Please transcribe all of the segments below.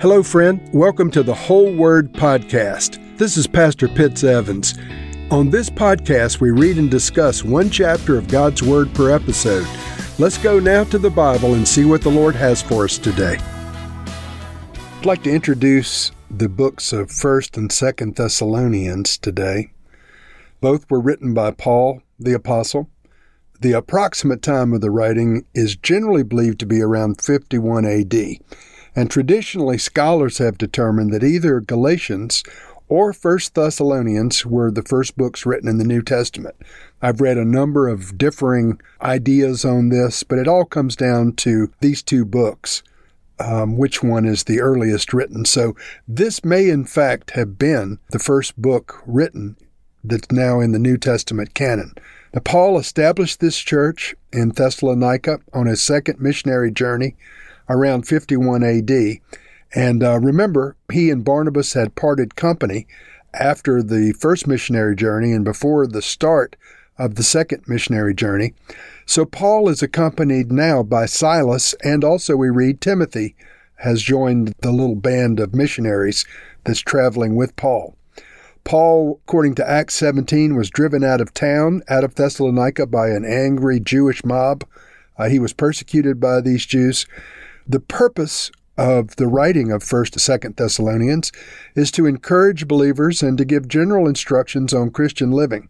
Hello, friend. Welcome to the Whole Word Podcast. This is Pastor Pitts Evans. On this podcast, we read and discuss one chapter of God's Word per episode. Let's go now to the Bible and see what the Lord has for us today. I'd like to introduce the books of 1st and 2nd Thessalonians today. Both were written by Paul, the Apostle. The approximate time of the writing is generally believed to be around 51 AD, and traditionally scholars have determined that either Galatians or 1st Thessalonians were the first books written in the New Testament. I've read a number of differing ideas on this, but it all comes down to these two books um, which one is the earliest written. So this may, in fact, have been the first book written that's now in the New Testament canon. Now, Paul established this church in Thessalonica on his second missionary journey around 51 AD. And uh, remember, he and Barnabas had parted company after the first missionary journey and before the start of the second missionary journey. So Paul is accompanied now by Silas, and also we read Timothy has joined the little band of missionaries that's traveling with Paul. Paul, according to Acts 17, was driven out of town, out of Thessalonica, by an angry Jewish mob. Uh, he was persecuted by these Jews. The purpose of the writing of 1st to 2nd Thessalonians is to encourage believers and to give general instructions on Christian living.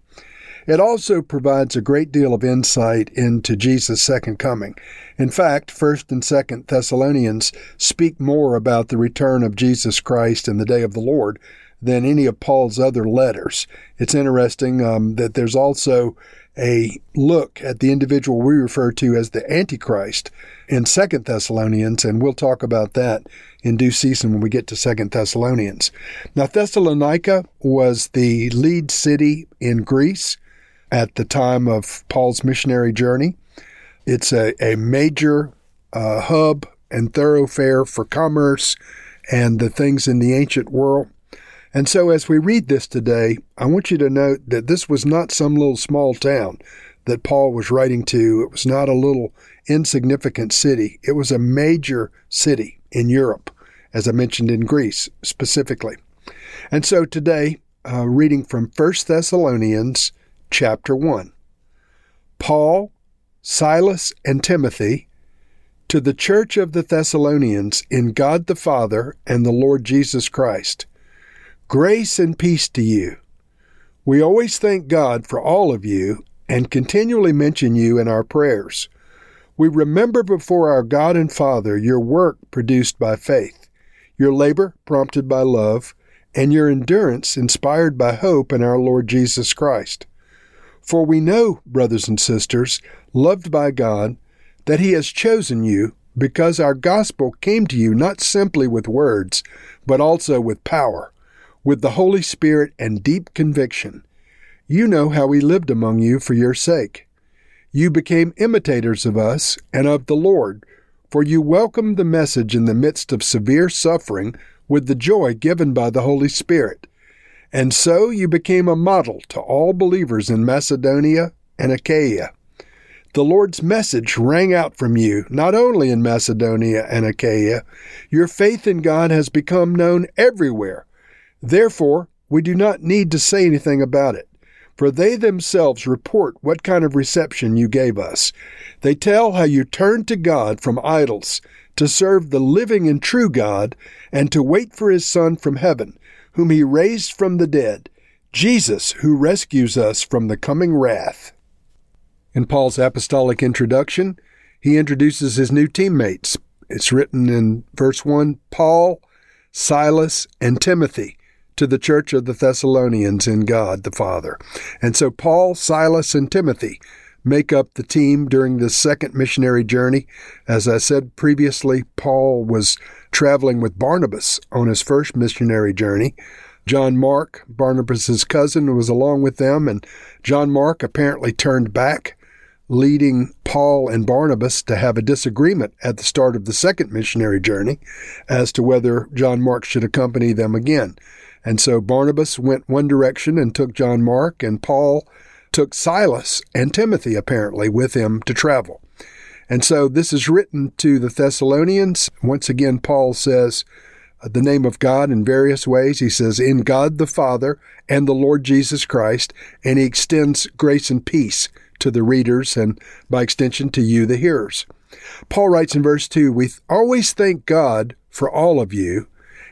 It also provides a great deal of insight into Jesus' second coming. In fact, 1st and 2nd Thessalonians speak more about the return of Jesus Christ and the day of the Lord than any of Paul's other letters. It's interesting um, that there's also a look at the individual we refer to as the Antichrist in Second Thessalonians, and we'll talk about that in due season when we get to Second Thessalonians. Now, Thessalonica was the lead city in Greece at the time of Paul's missionary journey. It's a, a major uh, hub and thoroughfare for commerce and the things in the ancient world. And so, as we read this today, I want you to note that this was not some little small town that Paul was writing to. It was not a little insignificant city. It was a major city in Europe, as I mentioned in Greece specifically. And so today, uh, reading from 1 Thessalonians chapter 1. Paul, Silas, and Timothy to the church of the Thessalonians in God the Father and the Lord Jesus Christ. Grace and peace to you. We always thank God for all of you and continually mention you in our prayers. We remember before our God and Father your work produced by faith, your labor prompted by love, and your endurance inspired by hope in our Lord Jesus Christ. For we know, brothers and sisters, loved by God, that He has chosen you because our gospel came to you not simply with words, but also with power, with the Holy Spirit and deep conviction. You know how we lived among you for your sake. You became imitators of us and of the Lord, for you welcomed the message in the midst of severe suffering with the joy given by the Holy Spirit and so you became a model to all believers in Macedonia and Achaia. The Lord's message rang out from you, not only in Macedonia and Achaia. Your faith in God has become known everywhere. Therefore, we do not need to say anything about it, for they themselves report what kind of reception you gave us. They tell how you turned to God from idols to serve the living and true God and to wait for His Son from heaven whom he raised from the dead, Jesus, who rescues us from the coming wrath. In Paul's apostolic introduction, he introduces his new teammates. It's written in verse 1 Paul, Silas, and Timothy to the church of the Thessalonians in God the Father. And so Paul, Silas, and Timothy make up the team during this second missionary journey. As I said previously, Paul was traveling with Barnabas on his first missionary journey. John Mark, Barnabas's cousin, was along with them, and John Mark apparently turned back, leading Paul and Barnabas to have a disagreement at the start of the second missionary journey as to whether John Mark should accompany them again. And so Barnabas went one direction and took John Mark, and Paul took Silas and Timothy apparently with him to travel. And so this is written to the Thessalonians. Once again, Paul says, the name of God in various ways. He says, In God the Father and the Lord Jesus Christ, and he extends grace and peace to the readers and by extension to you, the hearers. Paul writes in verse 2 We always thank God for all of you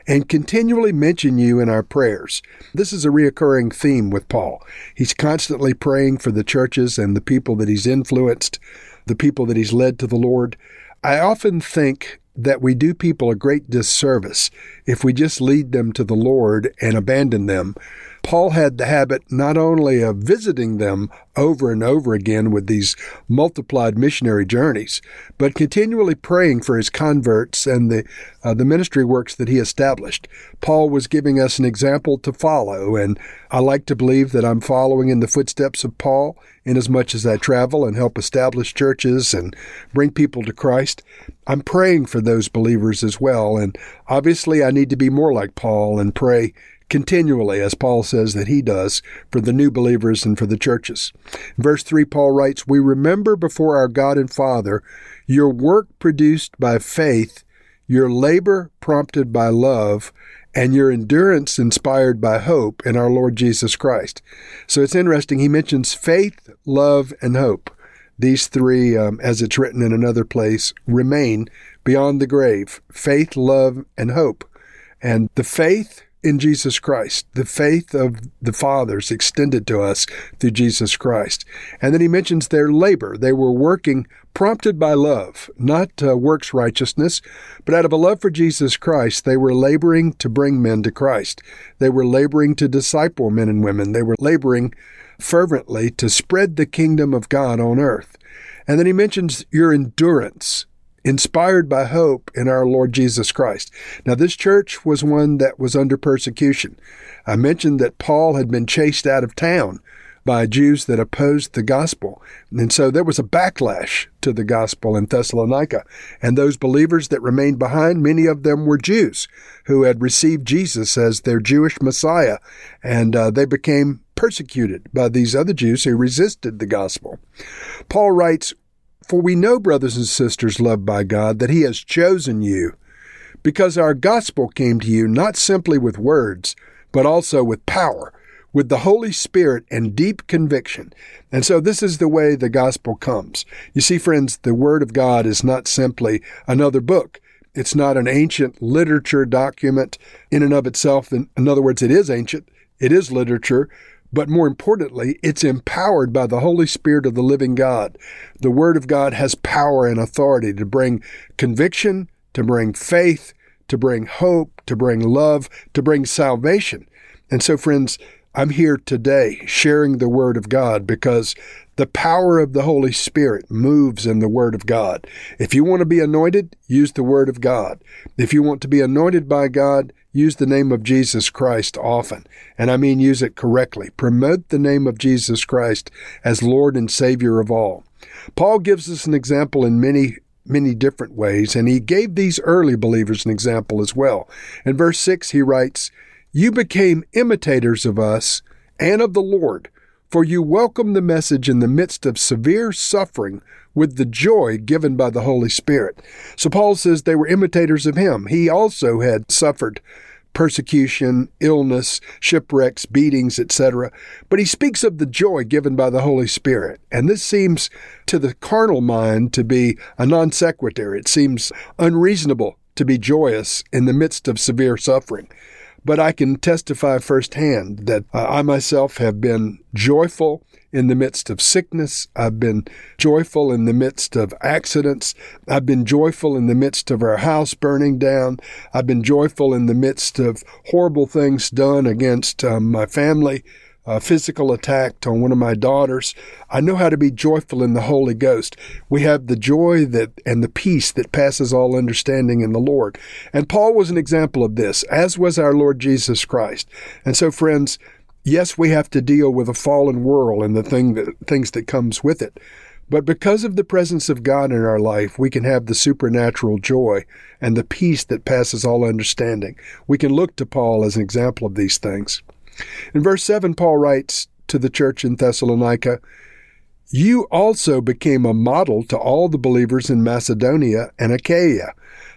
and continually mention you in our prayers. This is a reoccurring theme with Paul. He's constantly praying for the churches and the people that he's influenced, the people that he's led to the Lord. I often think that we do people a great disservice if we just lead them to the Lord and abandon them Paul had the habit not only of visiting them over and over again with these multiplied missionary journeys, but continually praying for his converts and the, uh, the ministry works that he established. Paul was giving us an example to follow, and I like to believe that I'm following in the footsteps of Paul inasmuch as I travel and help establish churches and bring people to Christ. I'm praying for those believers as well, and obviously I need to be more like Paul and pray continually, as Paul says that he does, for the new believers and for the churches. Verse 3, Paul writes, We remember before our God and Father your work produced by faith, your labor prompted by love, and your endurance inspired by hope in our Lord Jesus Christ. So it's interesting. He mentions faith, love, and hope. These three, um, as it's written in another place, remain beyond the grave faith, love, and hope. And the faith in Jesus Christ, the faith of the fathers extended to us through Jesus Christ. And then he mentions their labor. They were working prompted by love, not uh, works righteousness, but out of a love for Jesus Christ, they were laboring to bring men to Christ. They were laboring to disciple men and women. They were laboring fervently to spread the kingdom of God on earth. And then he mentions your endurance inspired by hope in our Lord Jesus Christ. Now, this church was one that was under persecution. I mentioned that Paul had been chased out of town by Jews that opposed the gospel. And so there was a backlash to the gospel in Thessalonica. And those believers that remained behind, many of them were Jews who had received Jesus as their Jewish Messiah. And uh, they became persecuted by these other Jews who resisted the gospel. Paul writes, for we know, brothers and sisters loved by God, that He has chosen you, because our gospel came to you not simply with words, but also with power, with the Holy Spirit and deep conviction. And so this is the way the gospel comes. You see, friends, the Word of God is not simply another book. It's not an ancient literature document in and of itself. In other words, it is ancient. It is literature, but more importantly, it's empowered by the Holy Spirit of the living God. The Word of God has power and authority to bring conviction, to bring faith, to bring hope, to bring love, to bring salvation. And so, friends, I'm here today sharing the Word of God because the power of the Holy Spirit moves in the Word of God. If you want to be anointed, use the Word of God. If you want to be anointed by God, use the name of Jesus Christ often. And I mean use it correctly. Promote the name of Jesus Christ as Lord and Savior of all. Paul gives us an example in many many different ways, and he gave these early believers an example as well. In verse 6, he writes, You became imitators of us and of the Lord, for you welcomed the message in the midst of severe suffering with the joy given by the Holy Spirit. So Paul says they were imitators of him. He also had suffered persecution, illness, shipwrecks, beatings, etc. But he speaks of the joy given by the Holy Spirit. And this seems to the carnal mind to be a non sequitur. It seems unreasonable to be joyous in the midst of severe suffering but I can testify firsthand that uh, I myself have been joyful in the midst of sickness. I've been joyful in the midst of accidents. I've been joyful in the midst of our house burning down. I've been joyful in the midst of horrible things done against um, my family a physical attack on one of my daughters. I know how to be joyful in the Holy Ghost. We have the joy that and the peace that passes all understanding in the Lord. And Paul was an example of this, as was our Lord Jesus Christ. And so, friends, yes, we have to deal with a fallen world and the thing that, things that comes with it. But because of the presence of God in our life, we can have the supernatural joy and the peace that passes all understanding. We can look to Paul as an example of these things. In verse 7, Paul writes to the church in Thessalonica, You also became a model to all the believers in Macedonia and Achaia.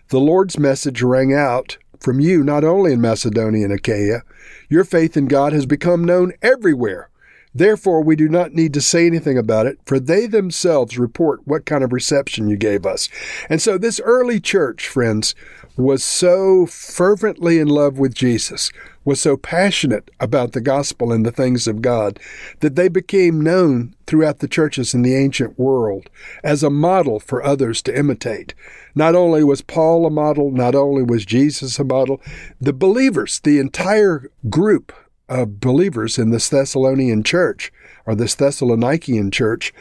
The Lord's message rang out from you not only in Macedonia and Achaia. Your faith in God has become known everywhere. Therefore, we do not need to say anything about it, for they themselves report what kind of reception you gave us. And so, this early church, friends, was so fervently in love with Jesus, was so passionate about the gospel and the things of God, that they became known throughout the churches in the ancient world as a model for others to imitate. Not only was Paul a model, not only was Jesus a model, the believers, the entire group of believers in this Thessalonian church or this Thessalonican church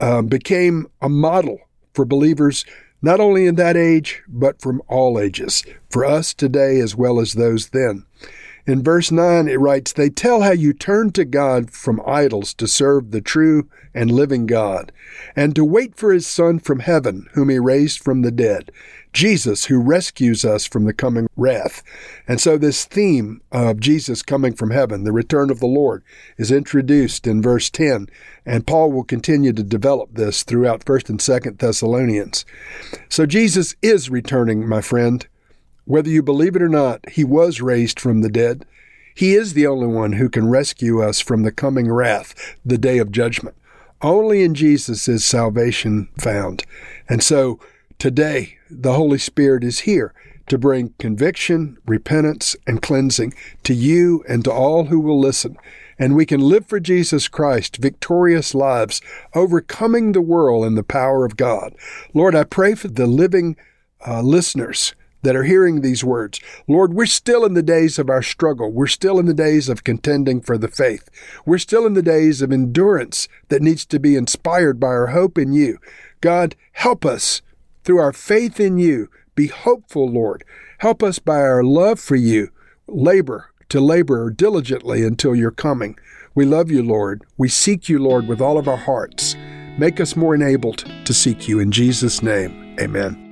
um, became a model for believers not only in that age, but from all ages, for us today as well as those then. In verse 9, it writes, They tell how you turned to God from idols to serve the true and living God, and to wait for his Son from heaven, whom he raised from the dead, Jesus, who rescues us from the coming wrath. And so, this theme of Jesus coming from heaven, the return of the Lord, is introduced in verse 10, and Paul will continue to develop this throughout 1st and 2nd Thessalonians. So, Jesus is returning, my friend. Whether you believe it or not, he was raised from the dead. He is the only one who can rescue us from the coming wrath, the day of judgment. Only in Jesus is salvation found. And so today, the Holy Spirit is here to bring conviction, repentance, and cleansing to you and to all who will listen. And we can live for Jesus Christ, victorious lives, overcoming the world in the power of God. Lord, I pray for the living uh, listeners that are hearing these words. Lord, we're still in the days of our struggle. We're still in the days of contending for the faith. We're still in the days of endurance that needs to be inspired by our hope in you. God, help us through our faith in you. Be hopeful, Lord. Help us by our love for you. Labor to labor diligently until you're coming. We love you, Lord. We seek you, Lord, with all of our hearts. Make us more enabled to seek you. In Jesus' name, amen.